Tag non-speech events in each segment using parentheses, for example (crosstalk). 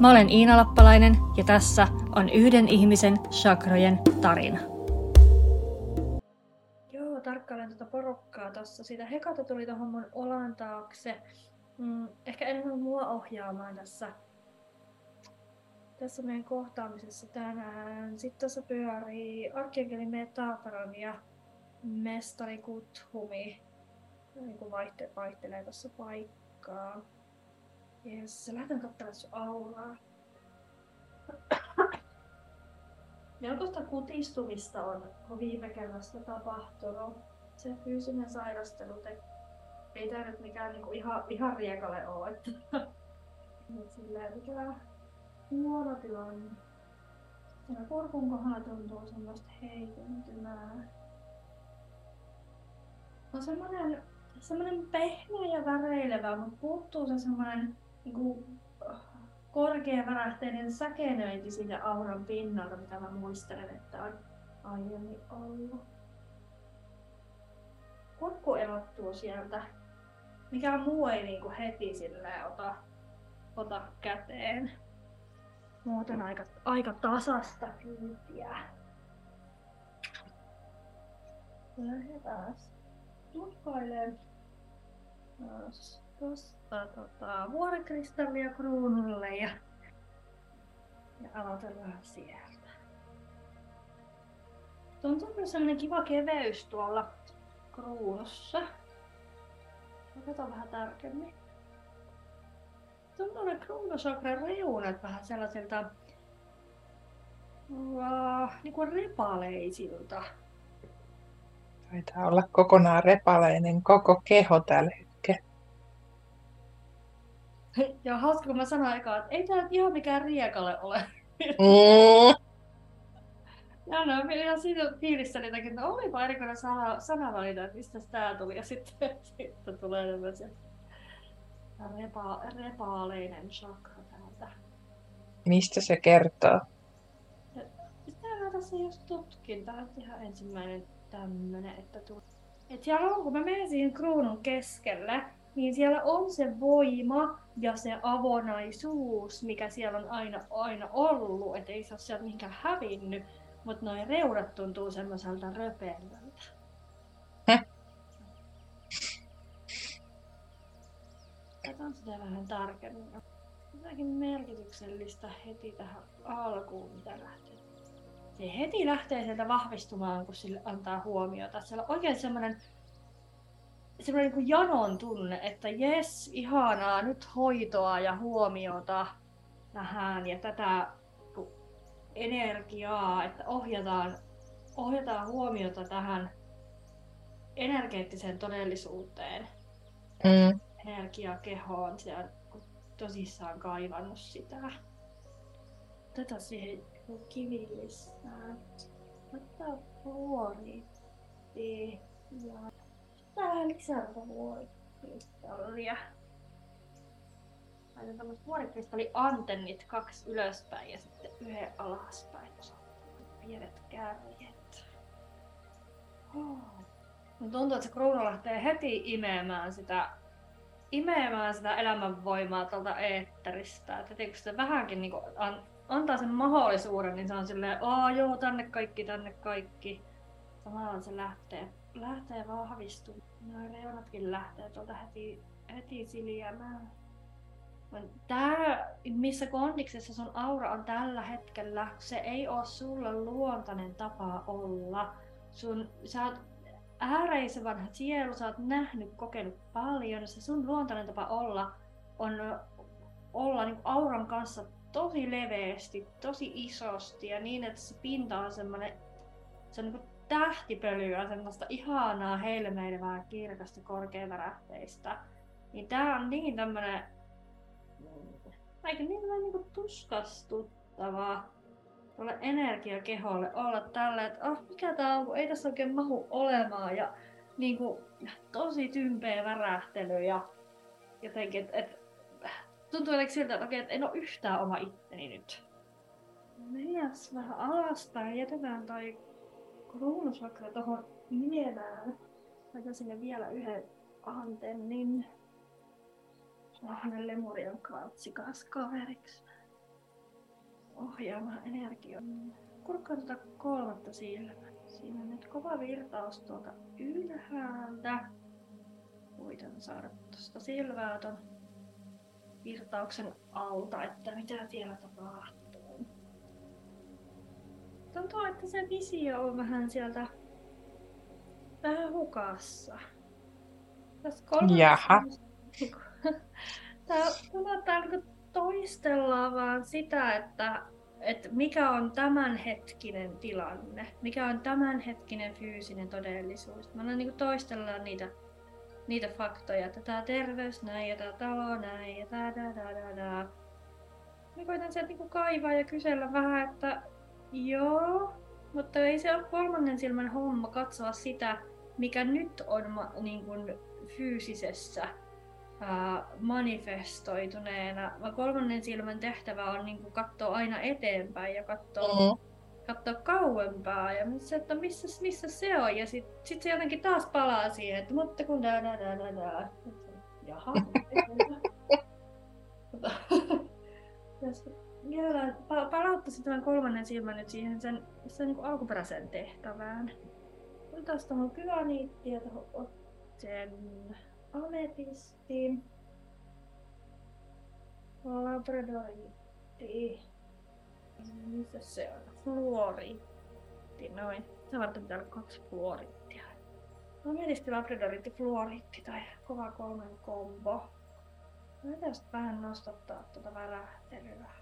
Mä olen Iina Lappalainen ja tässä on yhden ihmisen chakrojen tarina. Joo, tarkkailen tuota porukkaa tossa. Siitä Hekata tuli tuohon mun olan taakse. Mm, ehkä enemmän mua ohjaamaan tässä, tässä meidän kohtaamisessa tänään. Sitten tässä pyörii Arkkienkeli Metatron ja mestari Kuthumi. Niin vaihte, vaihtelee tuossa paikkaa. Jes, lähdetään katsomaan sun auraa. Melkoista kutistumista on viime keväästä tapahtunut. Se fyysinen sairastelu te... ei tämä nyt mikään niinku ihan, ihan riekalle ole. Että... Silleen mikään huono tilanne. Siellä kurkun kohdalla tuntuu semmoista heikentymää. On semmoinen, semmoinen pehmeä ja väreilevä, mutta puuttuu se semmoinen niin korkea värähteinen säkenöinti siitä auran pinnalta, mitä mä muistelen, että on aiemmin ollut. Kurkku erottuu sieltä. Mikä muu ei niinku heti silleen ota, ota käteen. Muuten aika, aika tasasta kyytiä. Lähdetään tutkailemaan tuosta tota, vuorikristallia kruunulle ja, ja aloitellaan sieltä. Tuntuu myös sellainen kiva keveys tuolla kruunussa. Katsotaan vähän tarkemmin. Tuntuu ne kruunusokran reunat vähän sellaisilta uh, niin kuin repaleisilta. Taitaa olla kokonaan repaleinen koko keho tällä. (laughs) Ja hauska, kun mä sanoin eka, että ei tää ihan mikään riekalle ole. Mm. (laughs) Ja no, minä ihan siinä fiilissä jotakin, että olipa erikoinen sana, sanavalinta, että mistä tää tuli. Ja sitten, (laughs) sitten tulee tämmöisiä repa, repaaleinen chakra täältä. Mistä se kertoo? Sitä mä tässä just tutkin. Tämä on ihan ensimmäinen tämmönen, että tuli. Et siellä on, kun mä menen siihen kruunun keskelle, niin siellä on se voima ja se avonaisuus, mikä siellä on aina, aina ollut, että ei se ole sieltä mihinkään hävinnyt, mutta noin reunat tuntuu semmoiselta röpeältä. (laughs) Katsotaan sitä vähän tarkemmin. Jotakin merkityksellistä heti tähän alkuun, mitä lähtee se heti lähtee sieltä vahvistumaan, kun sille antaa huomiota. Siellä on oikein semmoinen semmoinen niin janon tunne, että jes, ihanaa, nyt hoitoa ja huomiota tähän ja tätä energiaa, että ohjataan, ohjataan huomiota tähän energeettiseen todellisuuteen, mm. energiakehoon. Se on tosissaan kaivannut sitä. Tätä siihen kivillissään. Ottaa vuoritti ja tää lisää vuorikristallia. Laitan tämmöset vuorikristalliantennit kaksi ylöspäin ja sitten yhden alaspäin. Pienet kärjet. Oh. Tuntuu, että se kruunu lähtee heti imemään sitä imemään sitä elämänvoimaa tuolta eetteristä. Että kun se vähänkin niin an, antaa sen mahdollisuuden, niin se on silleen, oo joo, tänne kaikki, tänne kaikki. Samalla se lähtee, lähtee vahvistumaan. Noin reunatkin lähtee tuolta heti, heti siliämään. Tää, missä kondiksessa sun aura on tällä hetkellä, se ei ole sulle luontainen tapa olla. Sun, sä oot ääreisen vanha sielu, sä oot nähnyt, kokenut paljon. Se sun luontainen tapa olla on olla niin auran kanssa tosi leveästi, tosi isosti ja niin, että se pinta on semmoinen, se on niin tähtipölyä, semmoista ihanaa, helmeilevää, kirkasta, korkeavärähteistä. Niin tää on niin tämmönen, aika niin, niin kuin tuskastut, kuormittavaa tuolle energiakeholle olla tällä, että oh, mikä tää on, kun ei tässä oikein mahu olemaan ja niin kuin, tosi tympeä värähtely ja jotenkin, että et, tuntuu jotenkin siltä, että okei, että en ole yhtään oma itteni nyt. Mennäs vähän alaspäin, jätetään toi kruunus vaikka tuohon niemään. Laitan sinne vielä yhden antennin. Hänen lemurian kautsikas kaveriksi. Ohjaamaan energiaa. Kurkkaan tuota kolmatta silmää. Siinä on nyt kova virtaus tuolta ylhäältä. Voitan saada tuosta silmää ton virtauksen alta, että mitä siellä tapahtuu. Tuntuu, että se visio on vähän sieltä vähän hukassa. Tässä Jaha. (laughs) Täällä niin toistellaan vaan sitä, että, että mikä on tämänhetkinen tilanne, mikä on tämänhetkinen fyysinen todellisuus. Me ollaan niin toistellaan niitä, niitä faktoja, että tämä terveys näin ja tämä talo näin ja tämä da da da da. Mä koitan sieltä niin kaivaa ja kysellä vähän, että joo, mutta ei se ole kolmannen silmän homma katsoa sitä, mikä nyt on ma, niin kuin fyysisessä ää, manifestoituneena. Vaan kolmannen silmän tehtävä on niin kuin katsoa aina eteenpäin ja katsoa, mm-hmm. katsoa kauempaa ja missä, että missä, missä se on. Ja sitten sit se jotenkin taas palaa siihen, että mutta kun da da da da. Jaha. (laughs) Jos (laughs) vielä palauttaisin tämän kolmannen silmän nyt siihen sen, sen niin alkuperäiseen tehtävään. Otetaan tuohon kyaniittiin ja tuohon otteen ametistiin. Labradoriitti. Missä se on? Fluoriitti, noin. Se varten pitää olla kaksi fluoriittia. Ametisti, labradoriitti, fluoriitti tai kova kolmen kombo. Mä tästä vähän nostattaa tuota värähtelyä.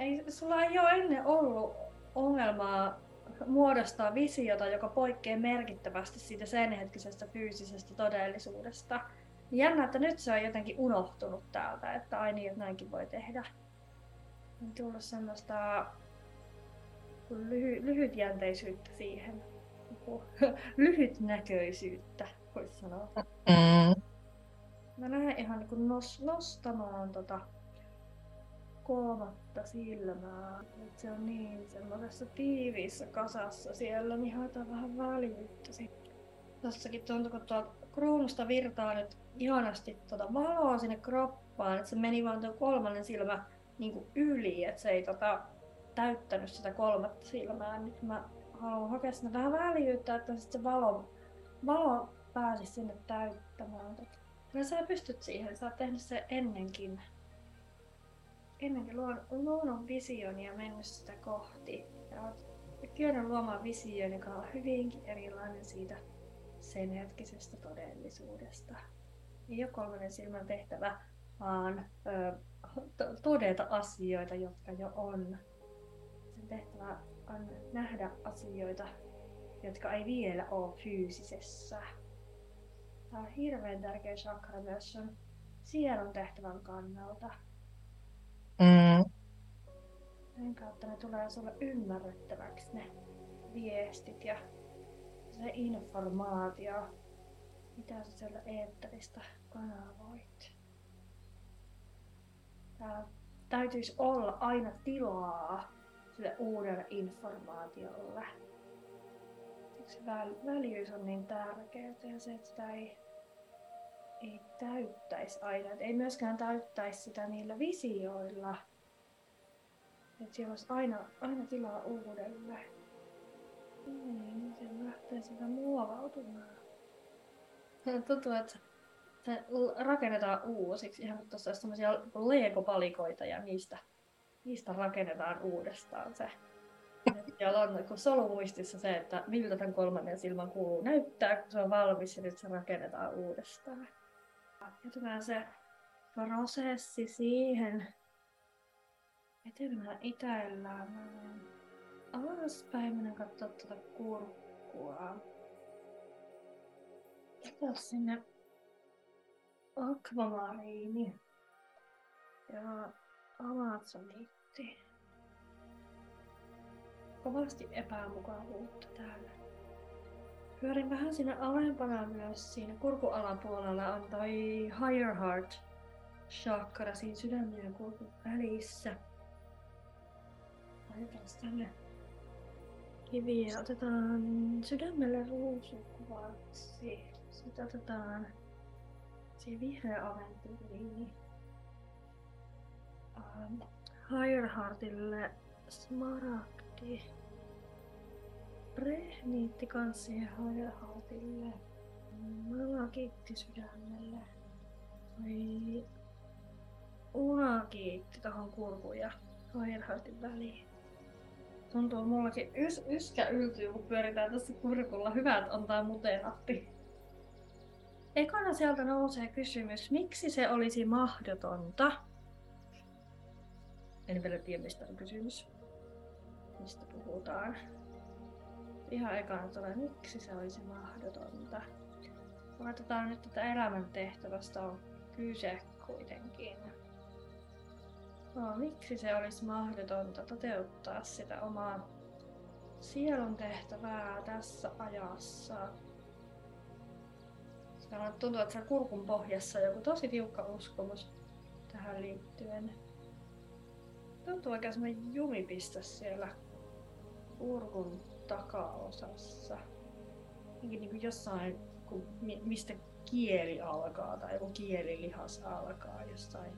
Ei, sulla ei ole ennen ollut ongelmaa muodostaa visiota, joka poikkeaa merkittävästi siitä sen hetkisestä fyysisestä todellisuudesta. Jännä, että nyt se on jotenkin unohtunut täältä, että ai niin, että näinkin voi tehdä. On tullut semmoista lyhy- lyhytjänteisyyttä siihen. (laughs) lyhytnäköisyyttä, voisi sanoa. Mm. Mä lähden ihan niin nos- nostamaan tota kolmatta silmää. Et se on niin semmoisessa tiiviissä kasassa siellä, niin haetaan vähän väljyyttä sitten. Tossakin tuntuu, kun tuolta kruunusta virtaa nyt ihanasti tuota valoa sinne kroppaan, että se meni vaan tuo kolmannen silmä niin yli, että se ei tota, täyttänyt sitä kolmatta silmää. Nyt mä haluan hakea sinne vähän väljyyttä, että sitten se valo, valo pääsisi sinne täyttämään. Kyllä sä pystyt siihen, sä oot tehnyt se ennenkin ennenkin luon, luonut vision ja mennyt sitä kohti. Ja olet kyennyt luomaan vision, joka on hyvinkin erilainen siitä sen hetkisestä todellisuudesta. Ei ole kolmannen silmän tehtävä, vaan ö, todeta asioita, jotka jo on. Sen tehtävä on nähdä asioita, jotka ei vielä ole fyysisessä. Tämä on hirveän tärkeä chakra myös sun sielun tehtävän kannalta. Mm. Sen kautta ne tulee sulle ymmärrettäväksi ne viestit ja se informaatio, mitä sä sieltä eetteristä kanavoit. Tää täytyisi olla aina tilaa sille uudelle informaatiolle. Siksi väljyys on niin tärkeää ja se, että sitä ei, ei täyttäisi aina. Et ei myöskään täyttäisi sitä niillä visioilla. Että siellä olisi aina, aina tilaa uudelle. Niin, se lähtee sitä muovautumaan. Tuntuu, että se rakennetaan uusiksi ihan tuossa olisi sellaisia Lego-palikoita ja niistä, niistä rakennetaan uudestaan se. Ja on kun solumuistissa se, että miltä tämän kolmannen silmän kuuluu näyttää, kun se on valmis ja nyt se rakennetaan uudestaan. Jätetään se prosessi siihen etelä itällä. Alaspäin mennään katsoa tuota kurkkua. Katso sinne akvamariini ja amazoniitti. kovasti epämukavuutta täällä. Pyörin vähän siinä alempana myös siinä kurkun alapuolella on toi Higher Heart chakra siinä sydämen ja kurkun välissä. Laitetaan tänne kiviä. Otetaan sydämelle ruusukuvaksi. Sitten otetaan siihen vihreä aventuriini. Um, Higher Heartille smaragdi. Rehniitti kans siihen Higher Heartille. Malakiitti sydämelle. Toi unakiitti tohon kurkun ja Heartin väliin. Tuntuu mullakin ys, yskä yltyy, kun pyöritään tässä kurkulla. Hyvä, että on tää muteenappi. Ekana sieltä nousee kysymys, miksi se olisi mahdotonta? En vielä tiedä, mistä on kysymys. Mistä puhutaan. Ihan ekana tulee, miksi se olisi mahdotonta. Otetaan nyt, että elämäntehtävästä on kyse kuitenkin. No, miksi se olisi mahdotonta toteuttaa sitä omaa sielun tehtävää tässä ajassa? Tämä tuntuu, että se kurkun pohjassa joku tosi tiukka uskomus tähän liittyen. Tuntuu oikein semmoinen jumipistä siellä kurkun takaosassa. Niin kuin jossain, kun, mistä kieli alkaa tai joku kielilihas alkaa jossain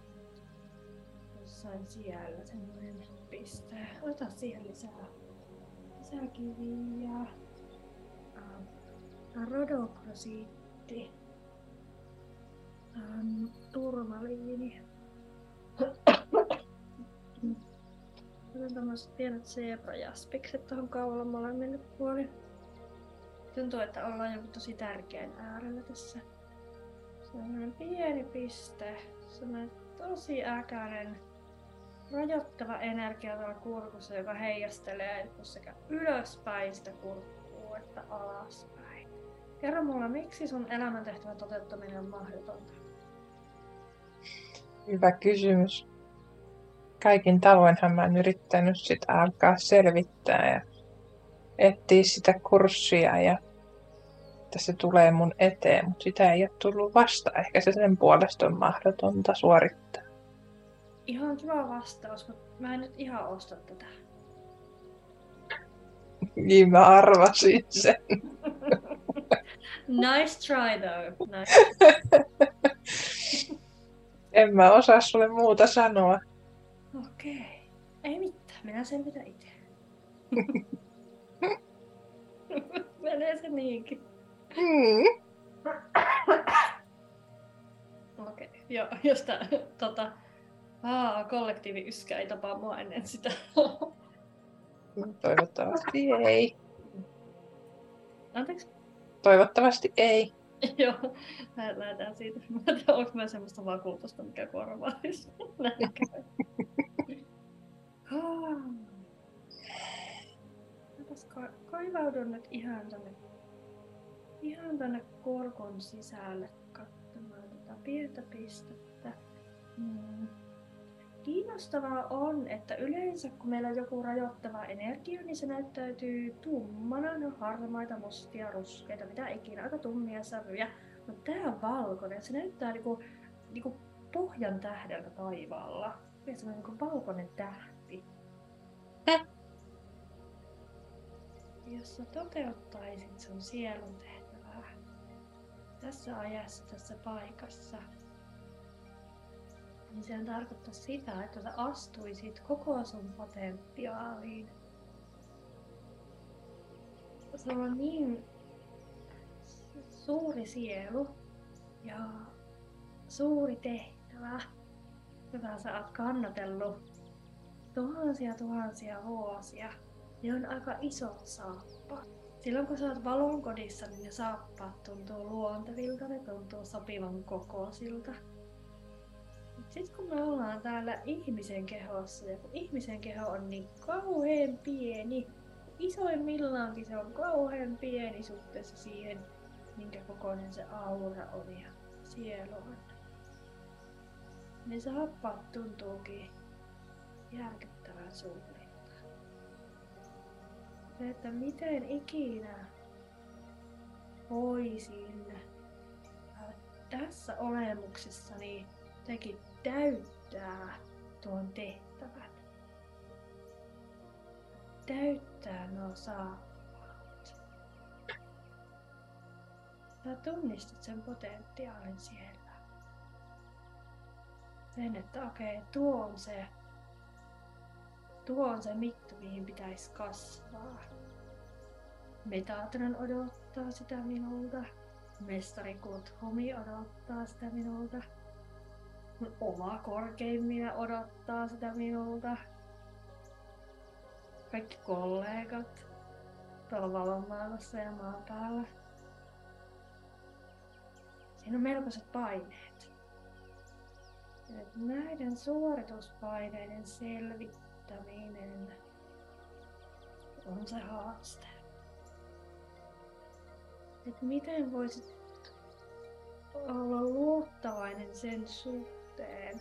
jossain siellä semmoinen piste. Ota siihen lisää, lisää kiviä. Uh, rodokrosiitti. Um, turmaliini. Otan tämmöiset pienet zebrajaspikset tuohon kaulan molemmille puolille. Tuntuu, että ollaan joku tosi tärkeän äärellä tässä. Sellainen pieni piste. Sellainen tosi äkäinen rajoittava energia tuolla kurkussa, joka heijastelee sekä ylöspäin sitä kurkkua että alaspäin. Kerro mulle, miksi sun elämäntehtävän toteuttaminen on mahdotonta? Hyvä kysymys. Kaikin tavoinhan mä oon yrittänyt sitä alkaa selvittää ja etsiä sitä kurssia ja että se tulee mun eteen, mutta sitä ei ole tullut vasta. Ehkä se sen puolesta on mahdotonta suorittaa. Ihan kiva vastaus, mutta mä en nyt ihan osta tätä. Niin mä arvasin sen. (laughs) nice try though. Nice. (laughs) en mä osaa sulle muuta sanoa. Okei. Ei mitään, minä sen mitä itse. Menee se niinkin. Mm. Okei, okay. joo, jos tää, tota, Aa, kollektiivi yskä ei tapaa mua ennen sitä. Toivottavasti ei. Anteeksi? Toivottavasti ei. Joo, lähdetään siitä. Mä en tiedä, onko mä semmoista vakuutusta, mikä korvaisi. (sighs) ka- kaivaudun nyt ihan tänne, ihan tänne korkon sisälle katsomaan tätä pientä pistettä. Mm. Kiinnostavaa on, että yleensä kun meillä on joku rajoittava energia, niin se näyttäytyy tummana, no harmaita, mustia, ruskeita, mitä ikinä, aika tummia sävyjä. Mutta tää on valkoinen, se näyttää niinku, niinku pohjan tähdeltä taivaalla. Ja se on niinku valkoinen tähti. Jos sä toteuttaisit sun sielun tehtävää tässä ajassa, tässä paikassa, niin sehän tarkoittaa sitä, että sä astuisit koko sun potentiaaliin. Sulla on niin suuri sielu ja suuri tehtävä, jota sä oot kannatellut tuhansia tuhansia vuosia. Ne on aika iso saappa. Silloin kun sä oot valonkodissa, niin ne saappaat tuntuu luontevilta, ne tuntuu sopivan kokoisilta. Sitten kun me ollaan täällä ihmisen kehossa ja kun ihmisen keho on niin kauhean pieni, isoimmillaankin se on kauhean pieni suhteessa siihen, minkä kokoinen se aura on ja sielu on. Ne saappaat tuntuukin järkyttävän suurilta. Se, että miten ikinä voisin tässä olemuksessani teki täyttää tuon tehtävän. Täyttää nuo saappaat. Sä tunnistat sen potentiaalin siellä. Sen, että okei, okay, tuo on se tuo on se mittu, mihin pitäisi kasvaa. Metatron odottaa sitä minulta. Mestari Kuthomi odottaa sitä minulta. Mun oma korkein odottaa sitä minulta. Kaikki kollegat tuolla valonmaailmassa ja maan päällä. Siinä on melkoiset paineet. Näiden suorituspaineiden selvittäminen on se haaste. Et miten voisit olla luottavainen sen suhteen,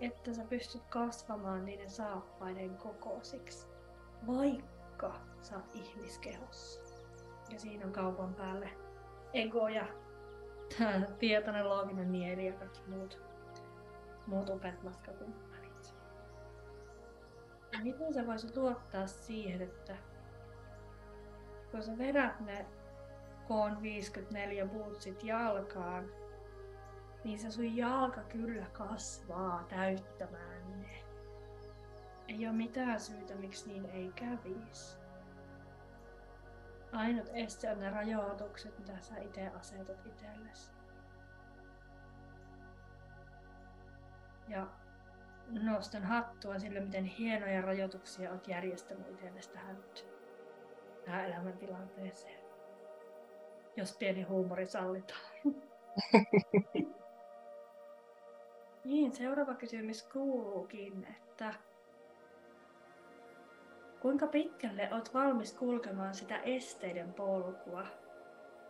että sä pystyt kasvamaan niiden saappaiden kokoisiksi, vaikka sä oot ihmiskehossa. Ja siinä on kaupan päälle ego ja tietoinen looginen mieli ja kaikki muut, muut upeat matkakumppanit. Miten sä voisit luottaa siihen, että kun sä vedät ne koon 54 bootsit jalkaan, niin se sun jalka kyllä kasvaa täyttämään ne. Ei ole mitään syytä, miksi niin ei kävisi. Ainut este on ne rajoitukset, mitä sä itse asetat itsellesi. Ja nostan hattua sille, miten hienoja rajoituksia oot järjestänyt itsellesi tähän nyt tähän elämäntilanteeseen. Jos pieni huumori sallitaan. (laughs) niin, seuraava kysymys kuuluukin, että kuinka pitkälle olet valmis kulkemaan sitä esteiden polkua,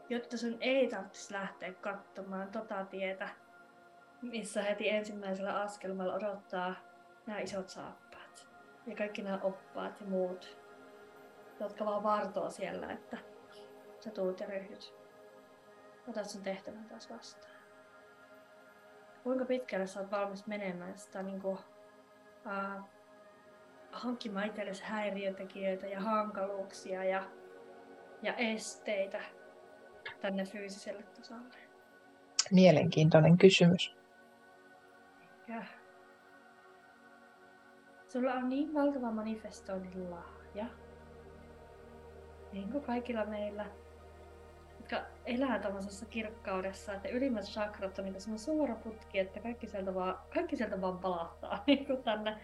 jotta sun ei tarvitsisi lähteä katsomaan tota tietä, missä heti ensimmäisellä askelmalla odottaa nämä isot saappaat ja kaikki nämä oppaat ja muut jotka vaan vartoo siellä, että sä tuut ja ryhdyt. Otat sen tehtävän taas vastaan. Kuinka pitkälle sä oot valmis menemään sitä niin kuin, uh, hankkimaan itsellesi häiriötekijöitä ja hankaluuksia ja, ja esteitä tänne fyysiselle tasolle? Mielenkiintoinen kysymys. Ja. Sulla on niin valtava manifestoinnin lahja niin kuin kaikilla meillä, jotka elää tällaisessa kirkkaudessa, että ylimmät chakrat on niin suora putki, että kaikki sieltä vaan, kaikki sieltä vaan palahtaa (laughs) niin kuin tänne,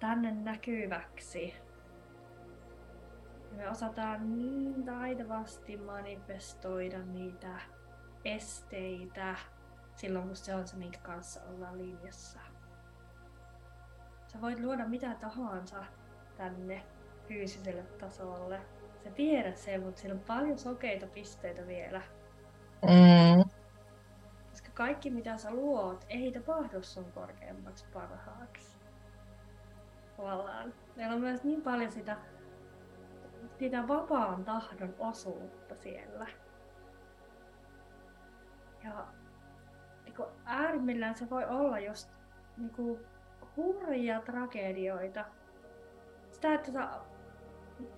tänne näkyväksi. Ja me osataan niin taitavasti manifestoida niitä esteitä silloin, kun se on se, minkä kanssa ollaan linjassa. Sä voit luoda mitä tahansa tänne fyysiselle tasolle, Sä tiedät sen, mutta siellä on paljon sokeita pisteitä vielä. Mm. Koska kaikki mitä sä luot ei tapahdu sun korkeammaksi parhaaksi. Tavallaan. Meillä on myös niin paljon sitä, sitä vapaan tahdon osuutta siellä. Äärimmillään se voi olla just niin kuin, hurjia tragedioita. Sitä, että sä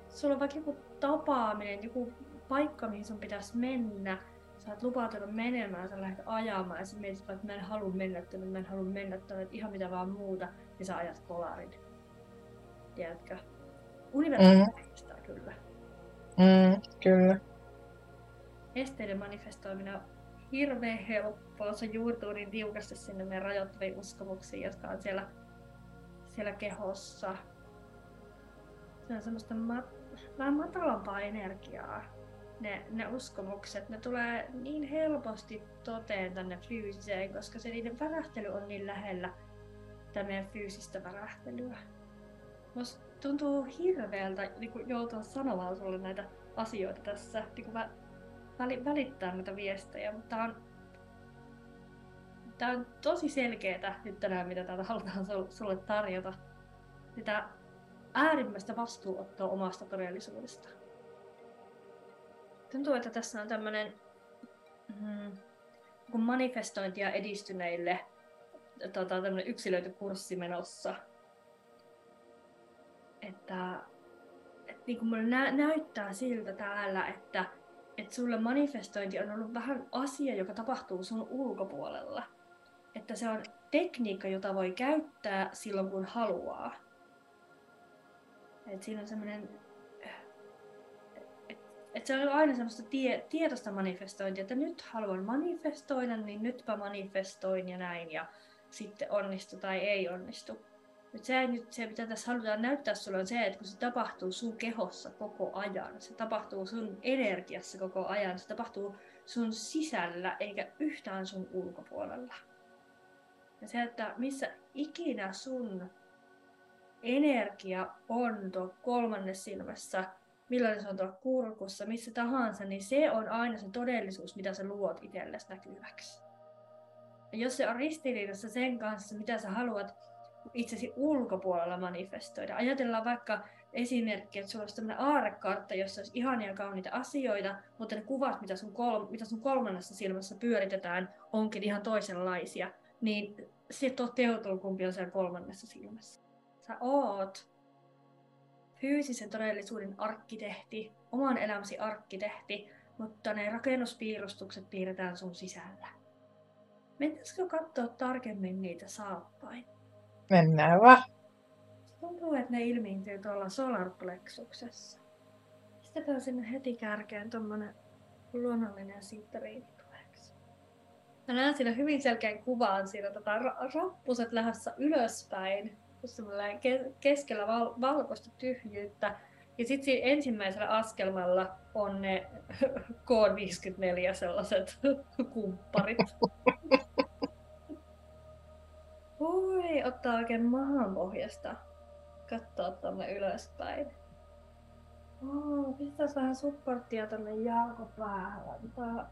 sulla on vaikka joku tapaaminen, joku paikka, mihin sun pitäisi mennä, sä oot lupautunut menemään, sä lähdet ajamaan ja sä mietit, että mä en halua mennä tänne, mä en halua mennä tänne, ihan mitä vaan muuta, ja sä ajat kolarin. Tiedätkö? Universumi mm. kyllä. Mm, kyllä. Esteiden manifestoiminen hirveän helppoa. Se juurtuu niin tiukasti sinne meidän rajoittaviin uskomuksiin, jotka on siellä, siellä kehossa. Se on semmoista mat- vähän matalampaa energiaa. Ne, ne uskomukset, ne tulee niin helposti toteen tänne fyysiseen, koska se niiden värähtely on niin lähellä tätä meidän fyysistä värähtelyä. Musta tuntuu hirveältä niin joutua sanomaan sulle näitä asioita tässä, niin väli, välittää näitä viestejä, mutta tää on, tää on tosi selkeää nyt tänään, mitä täältä halutaan sulle tarjota. Sitä äärimmäistä vastuuottoa omasta todellisuudesta. Tuntuu, että tässä on tämmöinen mm, kun manifestointia edistyneille tota, tämmöinen yksilöity kurssi menossa. Että, että niin kuin mulle nä- näyttää siltä täällä, että, että sulle manifestointi on ollut vähän asia, joka tapahtuu sun ulkopuolella. Että se on tekniikka, jota voi käyttää silloin, kun haluaa. Et siinä on semmoinen että se on aina semmoista tie, tietoista manifestointia, että nyt haluan manifestoida, niin nytpä manifestoin ja näin, ja sitten onnistu tai ei onnistu. Nyt se, nyt se, mitä tässä halutaan näyttää sulle, on se, että kun se tapahtuu sun kehossa koko ajan, se tapahtuu sun energiassa koko ajan, se tapahtuu sun sisällä eikä yhtään sun ulkopuolella. Ja se, että missä ikinä sun energia on tuo kolmannessa silmässä, millainen se on tuolla kurkussa, missä tahansa, niin se on aina se todellisuus, mitä sä luot itsellesi näkyväksi. Ja jos se on ristiriidassa sen kanssa, mitä sä haluat itsesi ulkopuolella manifestoida. Ajatellaan vaikka esimerkki, että sulla olisi tämmöinen aarekartta, jossa olisi ihania kauniita asioita, mutta ne kuvat, mitä sun, kol- mitä sun kolmannessa silmässä pyöritetään, onkin ihan toisenlaisia. Niin se toteutuu, kumpi on siellä kolmannessa silmässä. Sä oot fyysisen todellisuuden arkkitehti, oman elämäsi arkkitehti, mutta ne rakennuspiirustukset piirretään sun sisällä. Mennäisikö katsoa tarkemmin niitä saappain? Mennään vaan. Tuntuu, että ne ilmiintyy tuolla solarplexuksessa. Pistetään sinne heti kärkeen tuommoinen luonnollinen sitteriiniplex. Mä näen siinä hyvin selkeän kuvan siinä tota rappuset lähdössä ylöspäin keskellä val- valkoista tyhjyyttä. Ja sitten ensimmäisellä askelmalla on ne (laughs) K54 sellaiset (laughs) kumpparit. (laughs) Voi ottaa oikein mahan pohjasta. Katsoa tuonne ylöspäin. Oh, pistäis vähän supporttia tonne jalkopäähän. Antaa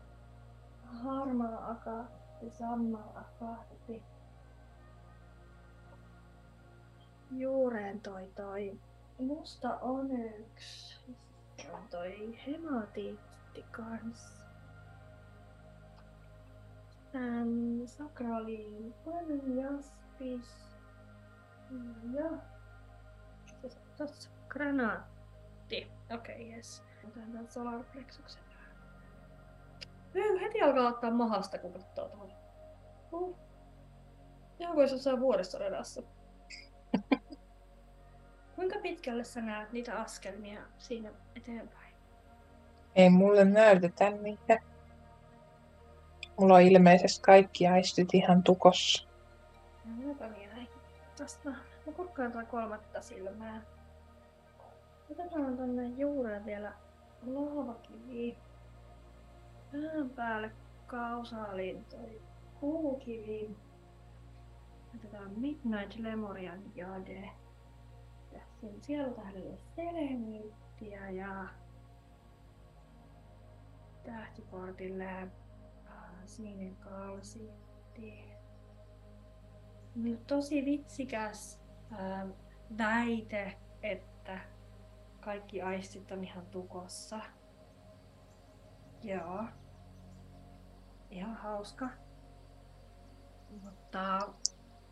harmaa akaatti, sammaa akaatti. juureen toi toi musta onyx. On toi hematiitti kans. Tän sakraliin punainen jaspis. Ja tossa granaatti. Okei, okay, jes. Otan tän solar plexuksen. Heti alkaa ottaa mahasta, kun katsoo tuohon. Uh. Ihan kuin jossain vuoristoradassa. (laughs) Kuinka pitkälle sä näet niitä askelmia siinä eteenpäin? Ei mulle näytetä niitä. Mulla on ilmeisesti kaikki aistit ihan tukossa. No, niin, mä kurkkaan tuota kolmatta silmää. Otetaan tonne juureen vielä lohvakivi. Vähän päälle kausaaliin toi kuukivi. Otetaan Midnight Lemorian jade sen sielutähdelle seleniittiä ja äh, sininen kalsiitti. Tosi vitsikäs väite, että kaikki aistit on ihan tukossa. Joo. Ihan hauska. Mutta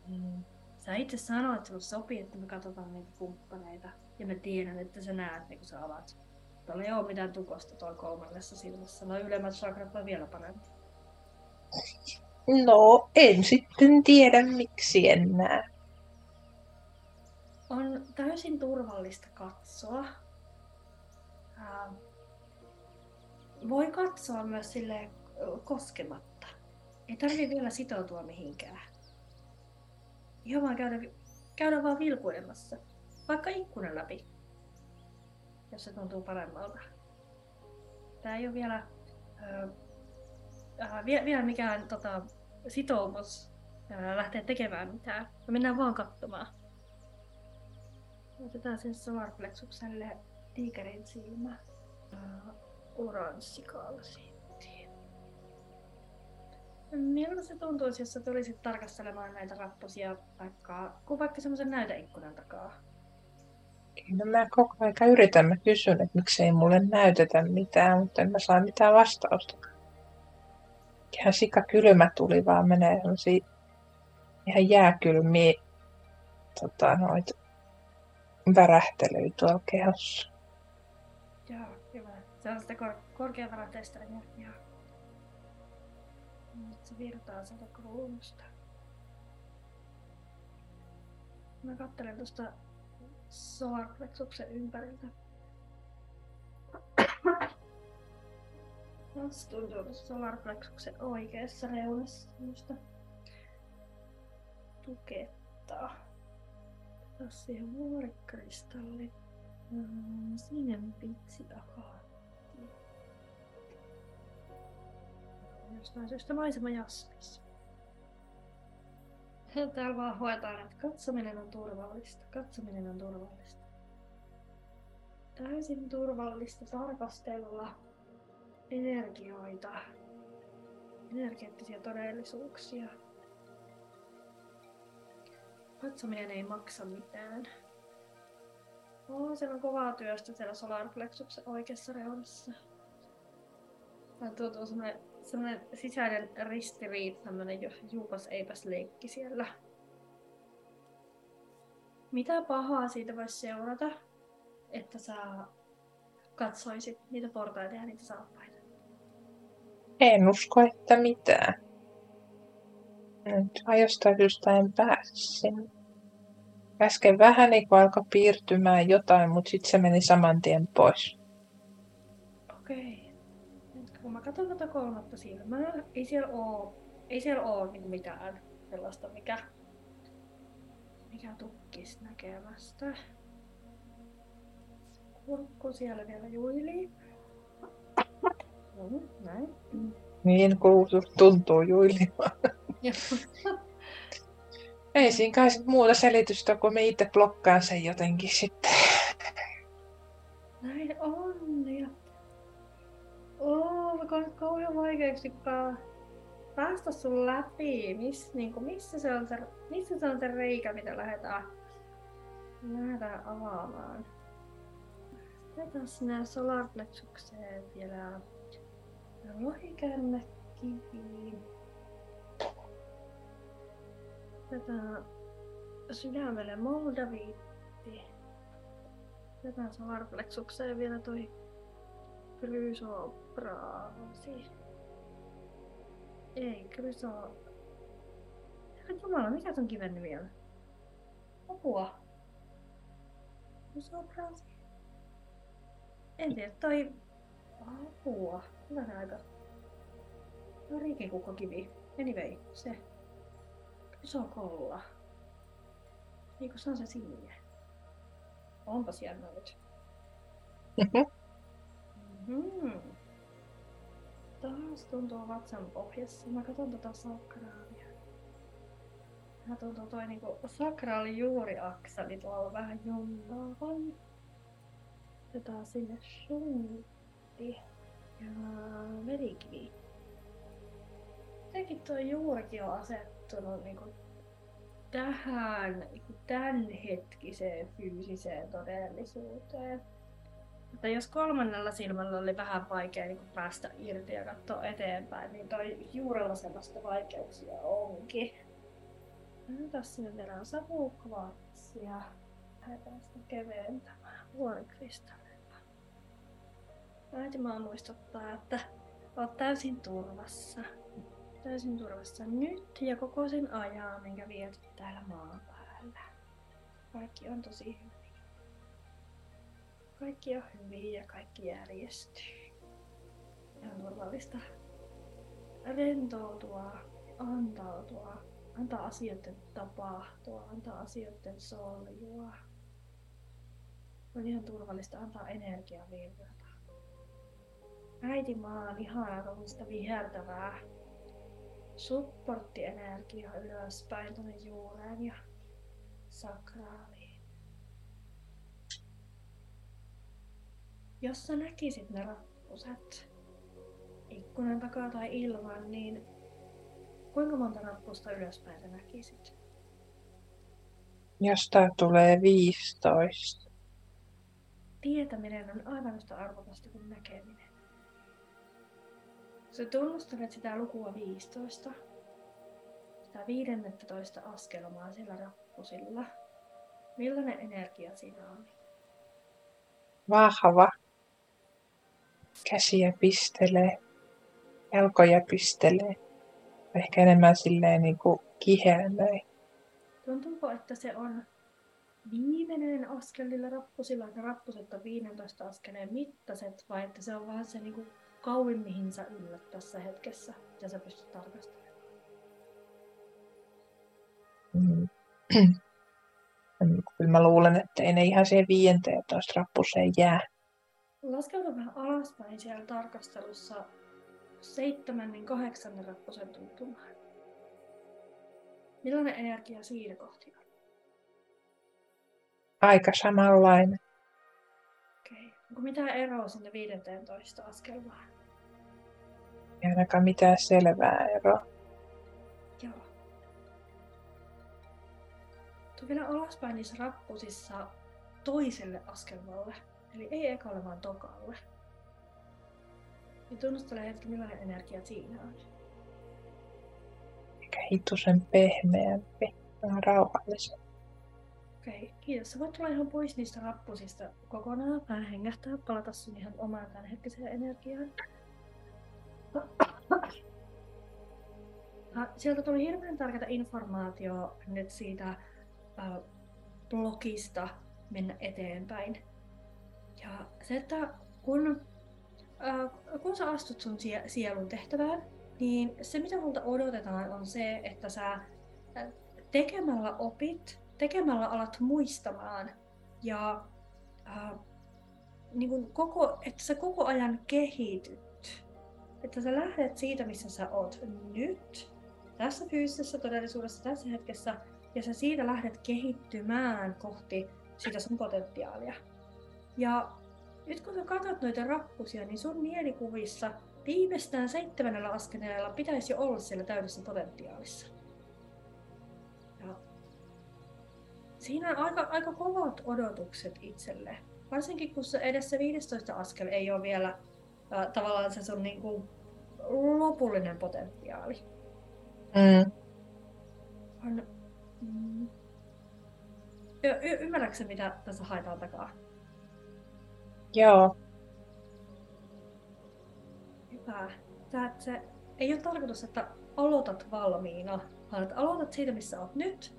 mm, Sä itse sanoit, että sulla sopii, että me katsotaan niitä kumppaneita. Ja mä tiedän, että sä näet, niin kun sä avaat. Tuolla ei ole mitään tukosta tuolla kolmannessa silmässä. No ylemmät chakrat on vielä parempi. No, en sitten tiedä, miksi en näe. On täysin turvallista katsoa. voi katsoa myös sille koskematta. Ei tarvitse vielä sitoutua mihinkään. Ihan vaan käydä, käydä vaan vilkuilemassa. Vaikka ikkunan läpi. Jos se tuntuu paremmalta. Tää ei ole vielä, äh, vielä, mikään tota, sitoumus äh, lähteä tekemään mitään. Me mennään vaan katsomaan. Otetaan sen solarplexukselle tiikerin silmä. Äh, oranssikalsi. Miltä se tuntuisi, jos sä tulisit tarkastelemaan näitä rappusia vaikka, kuin vaikka semmoisen näyteikkunan takaa? No mä koko ajan yritän, mä kysyn, että miksei mulle näytetä mitään, mutta en mä saa mitään vastausta. Ihan sika kylmä tuli vaan menee sellaisia ihan jääkylmiä tota, noit, värähtelyä tuolla kehossa. Joo, hyvä. Se on sitä kor- korkeavaranteista energiaa. Nyt se virtaa sieltä kruunusta. Mä kattelen tuosta solarplexuksen ympäriltä. Tässä tuntuu tuossa solarplexuksen oikeassa reunassa semmoista tukettaa. Tässä siihen vuorikristalli. Mm, Sininen pitsi akaatti. Jostain syystä maisema jasmis. (laughs) Täällä vaan hoetaan, että katsominen on turvallista. Katsominen on turvallista. Täysin turvallista tarkastella energioita, energeettisiä todellisuuksia. Katsominen ei maksa mitään. Oo, siellä on kovaa työstä siellä solarplexuksen oikeassa reunassa. Tää tuntuu semmonen, semmonen sisäinen ristiriita, tämmönen jo juupas eipäs leikki siellä. Mitä pahaa siitä voisi seurata, että sä katsoisit niitä portaita ja niitä saappaita? En usko, että mitään. Nyt jostain syystä en pääse. Äsken vähän niin kuin alkoi piirtymään jotain, mutta sitten se meni saman tien pois. Okei. Nyt kun mä katson tätä kolmatta silmää, ei siellä oo, ei siellä oo niin mitään sellaista, mikä, mikä tukkis näkemästä. Kurkku siellä vielä juilii. Näin. Niin kuin tuntuu juilimaan. (laughs) Ei siinä kai sit muuta selitystä, kun me itse blokkaan sen jotenkin sitten. näin on. Ja... Oo, vaikka on kauhean vaikeaksi pää... päästä sun läpi. Miss, niin kuin, missä, se on se, missä se on se reikä, mitä lähdetään, lähdetään avaamaan. Laitetaan sinne solarplexukseen vielä lohikäärmekivi. Tätä sydämelle moldaviitti. Tätä solarplexukseen vielä toi krysopraasi. Ei, kryso... Herra Jumala, mikä ton kiven nimi on? Apua. Krysopraasi. En tiedä, toi... Apua. Hyvänä aika. No riikikukkokivi. Anyway, se. Iso kolla. Eikö se on se sinne? Onpas jännä nyt. Mm-hmm. Taas tuntuu vatsan pohjassa. Mä katson tota sakraalia. Mä tuntuu toi niinku sakraali juuriakseli tuolla vähän junnaavan. Otetaan sinne shunti ja verikivi. Jotenkin tuo juurikin on asettunut niinku tähän niinku tämänhetkiseen fyysiseen todellisuuteen. Mutta jos kolmannella silmällä oli vähän vaikea niin päästä irti ja katsoa eteenpäin, niin toi juurella sellaista vaikeuksia onkin. Tässä sinne vielä savukvartsia. Lähdetään sitä keventämään vuorikristallilla. Äitimaa muistuttaa, että olet täysin turvassa. Täysin turvassa nyt ja koko sen ajan, minkä vietit täällä maan päällä. Kaikki on tosi hyvin. Kaikki on hyvin ja kaikki järjestyy. Ihan turvallista rentoutua, antautua, antaa asioiden tapahtua, antaa asioiden soljua. On ihan turvallista antaa energiaa virrata. Äitimaa on ihanaa tuommoista vihertävää supporttienergiaa ylöspäin tuonne juureen ja sakraaliin. Jos sä näkisit ne rappuset ikkunan takaa tai ilman, niin kuinka monta rappusta ylöspäin sä näkisit? Jos tää tulee 15. tietäminen on aivan yhtä arvokasta kuin näkeminen. Sä tunnustelet sitä lukua 15, sitä 15 askelmaa sillä rappusilla. Millainen energia siinä on? Vahva. Käsiä pistelee, jalkoja pistelee. Ehkä enemmän silleen niin kuin. Tuntuuko, että se on viimeinen askel niillä rappusilla, että rappuset on 15 askeleen mittaiset, vai että se on vaan se niin kuin kauin, mihin sä yllät tässä hetkessä, ja sä pystyt tarkastelemaan? Mm. (clears throat) Kyllä mä luulen, että ei ne ihan siihen 15 rappuseen jää. Laskeudu vähän alaspäin siellä tarkastelussa seitsemän, niin kahdeksan rappusen tuntumaan. Millainen energia siinä kohti on? Aika samanlainen. Onko mitään eroa sinne 15 askelmaan? Ei ainakaan mitään selvää eroa. Joo. Tuu vielä alaspäin niissä rappusissa toiselle askelmalle. Eli ei ekalle, vaan tokalle. Ja tunnustele hetki, millainen energia siinä on. Ehkä hitusen pehmeämpi, vähän rauhallisempi. Okei, okay, kiitos. Sä voit tulla ihan pois niistä rappusista kokonaan, vähän hengähtää, palata sun ihan omaan tämänhetkiseen energiaan. (coughs) Sieltä tuli hirveän tärkeää informaatio nyt siitä äh, blogista mennä eteenpäin. Ja se, että kun, äh, kun sä astut sun sie- sielun tehtävään, niin se mitä multa odotetaan on se, että sä tekemällä opit, tekemällä alat muistamaan ja äh, niin kuin koko, että sä koko ajan kehityt. Että sä lähdet siitä, missä sä oot nyt, tässä fyysisessä todellisuudessa, tässä hetkessä, ja sä siitä lähdet kehittymään kohti sitä sun potentiaalia. Ja nyt kun sä katsot noita rappusia, niin sun mielikuvissa viimeistään seitsemännellä askeleella pitäisi olla siellä täydessä potentiaalissa. Ja siinä on aika, aika kovat odotukset itselle. Varsinkin kun se edessä 15 askel ei ole vielä äh, tavallaan se sun niin kuin, lopullinen potentiaali. Mm. On, mm, y- y- ymmärrätkö mitä tässä haetaan takaa? Joo. Hyvä. Tää, se ei ole tarkoitus, että aloitat valmiina, vaan että aloitat siitä, missä olet nyt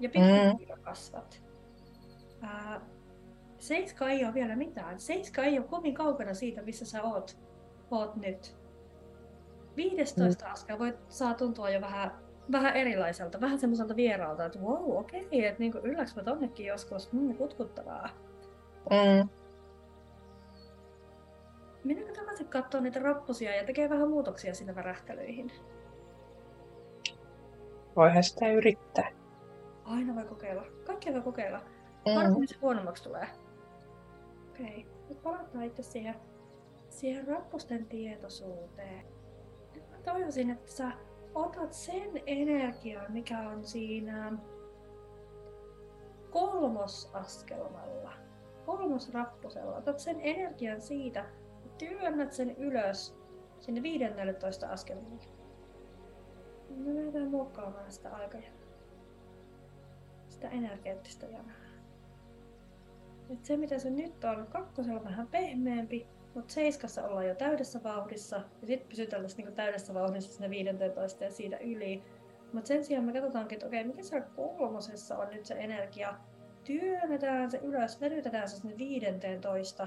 ja pikkuhiljaa mm. kasvat. Ää, seiska ei ole vielä mitään. Seiska ei ole kovin kaukana siitä, missä sä oot, oot nyt. 15 mm. askel voi, saa tuntua jo vähän, vähän erilaiselta, vähän semmoiselta vieraalta, että wow, okei, okay, että niin ylläks mä tonnekin joskus, mm, kutkuttavaa. Mm. Mennäänkö takaisin katsoa niitä rappusia ja tekee vähän muutoksia sinne värähtelyihin? Voihan sitä yrittää. Aina voi kokeilla. Kaikkea voi kokeilla. Mm. Varmaan se huonommaksi tulee. Okei. Okay. Nyt palataan itse siihen, siihen rappusten tietoisuuteen. Nyt mä toivoisin, että sä otat sen energian, mikä on siinä kolmosaskelmalla. Kolmosrappusella. Otat sen energian siitä, työnnät sen ylös sinne 15 askelmalle. Me lähdetään muokkaamaan sitä aikajanaa. Sitä energeettistä janaa. Et se mitä se nyt on, kakkosella vähän pehmeämpi, mutta seiskassa ollaan jo täydessä vauhdissa. Ja sitten pysytään tässä niinku täydessä vauhdissa sinne 15 ja siitä yli. Mutta sen sijaan me katsotaankin, että okei, mikä siellä kolmosessa on nyt se energia. Työnnetään se ylös, venytetään se sinne 15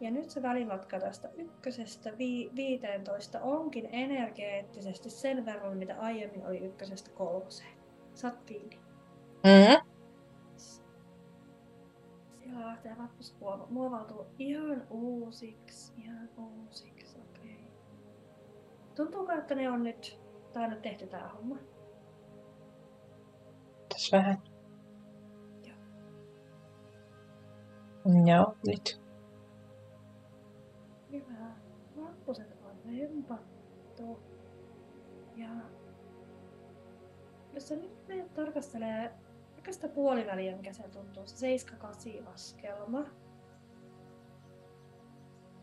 ja nyt se välimatka tästä ykkösestä vi- 15 onkin energeettisesti sen verran, mitä aiemmin oli ykkösestä kolmoseen. Saat kiinni. Mm. Lähtee rappus muovautuu ihan uusiksi, ihan uusiksi, okei. Okay. Tuntuuko, että ne on nyt, tai on nyt tehty tää homma? Tässä vähän. Joo. Joo, nyt. Hyvä. Rappuset on lempattu. Ja jos sä nyt menet tarkastelee vaikka sitä puoliväliä, mikä se tuntuu, se 7-8 askelma,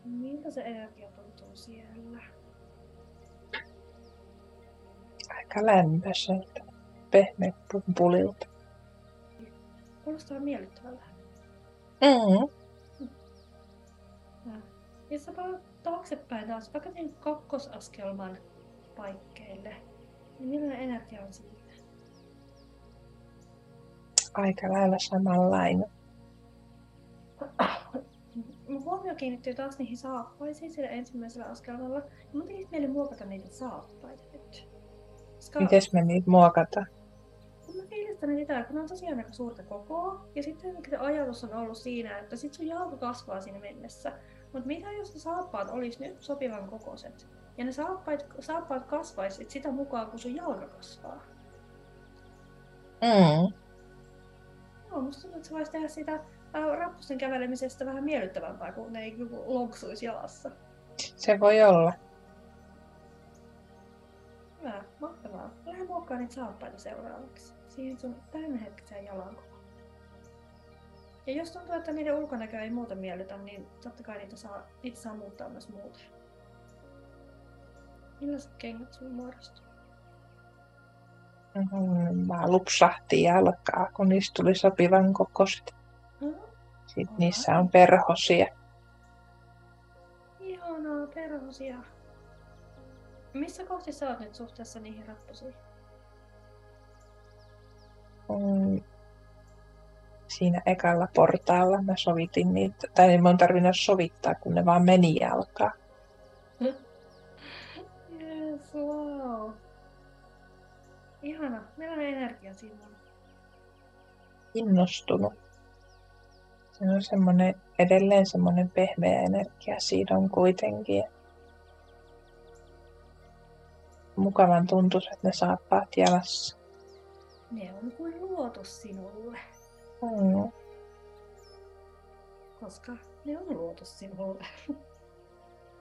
Miltä se energia tuntuu siellä? Aika lämpöiseltä, pehmeä pumpulilta. Kuulostaa miellyttävältä. Mm. Ja sä palaat taaksepäin taas, vaikka tein kakkosaskelman paikkeille. Niin millainen energia on siinä? Aika lailla samanlainen. Mun huomio kiinnittyy taas niihin saappaisiin sillä ensimmäisellä askelmalla. Ja mun tekisi mieli muokata niitä saappaita nyt. Koska Mites me niitä muokataan? kun mä fiilistän niitä, kun ne on tosiaan aika suurta kokoa. Ja sitten se ajatus on ollut siinä, että sit sun jalka kasvaa siinä mennessä. Mutta mitä jos ne saappaat olisi nyt sopivan kokoiset? Ja ne saappaat, saappaat kasvaisit sitä mukaan, kun sun jalka kasvaa. Mm. Joo, musta tuntuu, että se voisi tehdä sitä äh, rappusten kävelemisestä vähän miellyttävämpää, kun ne ei niinku lonksuisi jalassa. Se voi olla. Hyvä, mahtavaa. Lähde muokkaa niitä saappaita seuraavaksi. Siihen sun tämänhetkiseen jalankoon. Ja jos tuntuu, että niiden ulkonäkö ei muuta miellytä, niin totta kai niitä saa, niitä saa muuttaa myös muuten. Millaiset kengät sun muodostuu? Mm, vaan lupsahti jalkaa, kun niistä tuli sopivan kokoiset. Hmm? Sitten niissä on perhosia. Ihanaa, perhosia. Missä kohti sä oot nyt suhteessa niihin rappusiin? Mm, siinä ekalla portaalla mä sovitin niitä, tai ei mun tarvinnut sovittaa, kun ne vaan meni jalkaan. Yes, Ihana. Millainen energia siinä on? Innostunut. Se on semmoinen, edelleen semmoinen pehmeä energia siinä on kuitenkin. Mukavan tuntus, että ne saappaat jalassa. Ne on kuin luotu sinulle, Mm. koska ne on luotu sinulle. (laughs)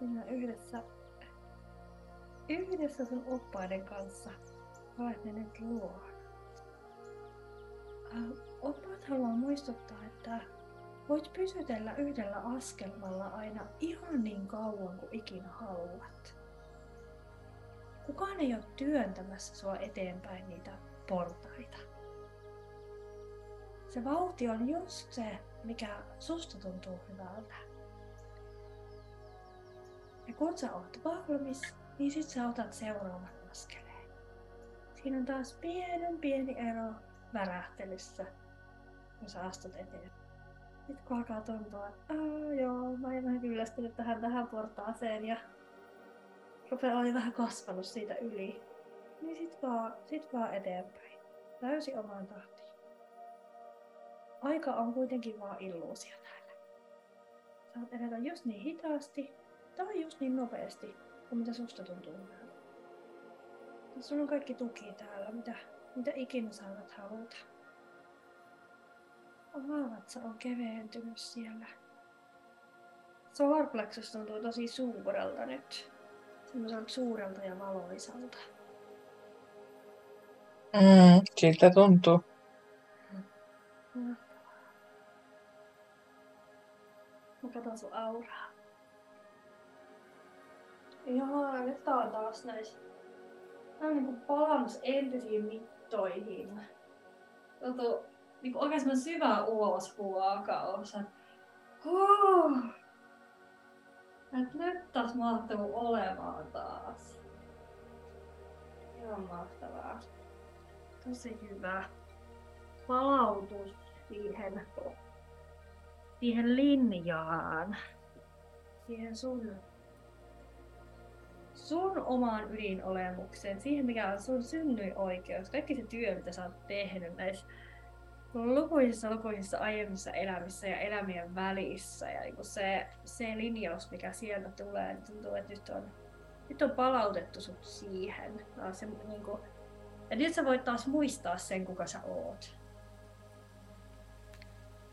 Minä yhdessä, yhdessä sun oppaiden kanssa olet ne nyt luonut. Äh, Oppaat haluaa muistuttaa, että voit pysytellä yhdellä askelmalla aina ihan niin kauan kuin ikinä haluat. Kukaan ei ole työntämässä sua eteenpäin niitä portaita. Se vauhti on just se, mikä susta tuntuu hyvältä. Ja kun sä oot valmis, niin sit sä otat seuraavan askeleen. Siinä on taas pienen pieni ero värähtelyssä, kun sä astut eteen. Sitten kun alkaa tuntua, että "Aa, joo, mä en vähän kyllästynyt tähän, tähän portaaseen ja rupeaa oli vähän kasvanut siitä yli, niin sit vaan, sit vaan eteenpäin. Täysin omaan tahtiin. Aika on kuitenkin vaan illuusio täällä. Saat edetä just niin hitaasti tai just niin nopeasti kuin mitä susta tuntuu. Sun on kaikki tuki täällä, mitä, mitä ikinä saavat haluta. Vatsa on keveentynyt siellä. Solarplexus tuntuu tosi suurelta nyt. Semmoiselta suurelta ja valoisalta. Mm, siltä tuntuu. Mä katon sun auraa. Joo, nyt tää on taas näis. Tää on niinku palannut entisiin mittoihin. Tuntuu niinku oikein semmonen syvä uloshuokaus. Et, huh. Et nyt taas mahtuu olemaan taas. Ihan mahtavaa. Tosi hyvä palautus siihen, siihen linjaan, siihen sun, sun omaan ydinolemukseen, siihen mikä on sun synnyin-oikeus, kaikki se työ, mitä sä oot tehnyt näissä lukuisissa lukuisissa aiemmissa elämissä ja elämien välissä ja niin se, se linjaus, mikä sieltä tulee, niin tuntuu, että nyt on, nyt on palautettu sut siihen. Se, niin kuin, ja nyt sä voit taas muistaa sen, kuka sä oot.